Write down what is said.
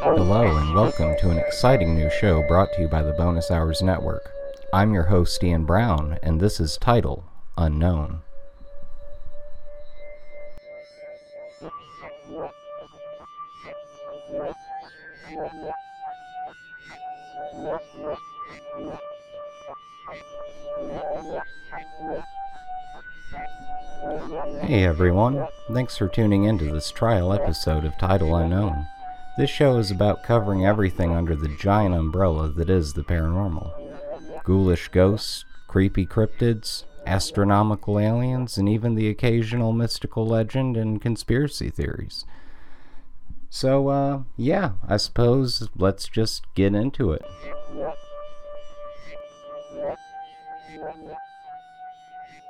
Hello, and welcome to an exciting new show brought to you by the Bonus Hours Network. I'm your host, Ian Brown, and this is Title Unknown. Hey everyone, thanks for tuning in to this trial episode of Title Unknown. This show is about covering everything under the giant umbrella that is the paranormal ghoulish ghosts, creepy cryptids, astronomical aliens, and even the occasional mystical legend and conspiracy theories. So, uh, yeah, I suppose let's just get into it.